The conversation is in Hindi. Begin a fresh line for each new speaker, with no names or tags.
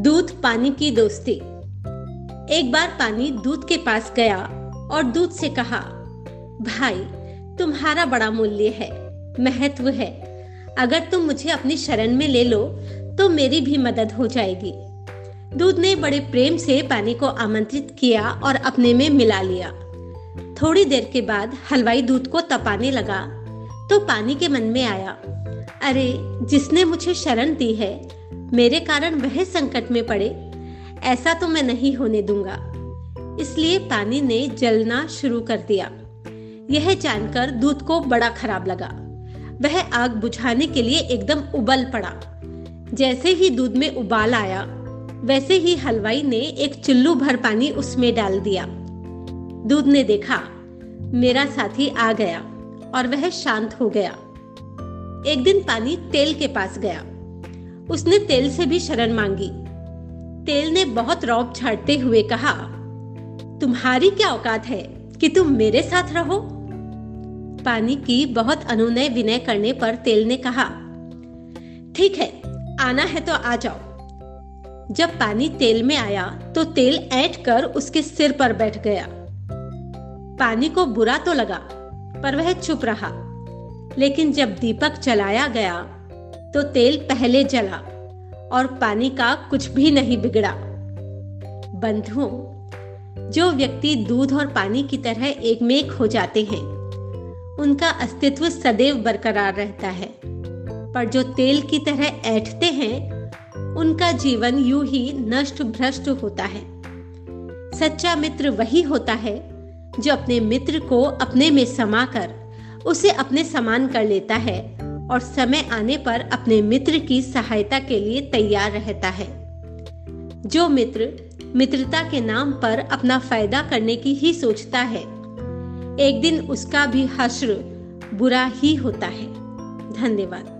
दूध पानी की दोस्ती। एक बार पानी दूध के पास गया और दूध से कहा, भाई, तुम्हारा बड़ा मूल्य है, महत्व है। अगर तुम मुझे अपनी शरण में ले लो तो मेरी भी मदद हो जाएगी। दूध ने बड़े प्रेम से पानी को आमंत्रित किया और अपने में मिला लिया। थोड़ी देर के बाद हलवाई दूध को तपाने लगा। तो पानी के मन में आया। अरे, जिसने मुझे शरण दी है, मेरे कारण वह संकट में पड़े। ऐसा तो मैं नहीं होने दूँगा। इसलिए पानी ने जलना शुरू कर दिया। यह जानकर दूध को बड़ा खराब लगा। वह आग बुझाने के लिए एकदम उबल पड़ा। जैसे ही दूध में उबाल आया, वैसे ही हलवाई ने एक चुल्लू भर पानी उसमें डाल दिया। दूध ने देखा, मेरा साथी आ गया। और वह शांत हो गया। एक दिन पानी तेल के पास गया। उसने तेल से भी शरण मांगी। तेल ने बहुत रौब छाटते हुए कहा, तुम्हारी क्या औकात है कि तुम मेरे साथ रहो? पानी की बहुत अनुनय विनय करने पर तेल ने कहा, ठीक है, आना है तो आ जाओ। जब पानी तेल में आया तो तेल ऐट कर उसके सिर पर बैठ गया। पानी को बुरा तो लगा पर वह चुप रहा। लेकिन जब दीपक चलाया गया तो तेल पहले जला और पानी का कुछ भी नहीं बिगड़ा। बंधुओं, जो व्यक्ति दूध और पानी की तरह एक में हो जाते हैं, उनका अस्तित्व सदैव बरकरार रहता है। पर जो तेल की तरह ऐठते हैं, उनका जीवन यूँ ही नष्ट भ्रष्ट होता है। सच्चा मित्र वही होता है जो अपने मित्र को अपने में समाकर उसे अपने समान कर लेता है और समय आने पर अपने मित्र की सहायता के लिए तैयार रहता है। जो मित्र मित्रता के नाम पर अपना फ़ायदा करने की ही सोचता है, एक दिन उसका भी हश्र बुरा ही होता है। धन्यवाद।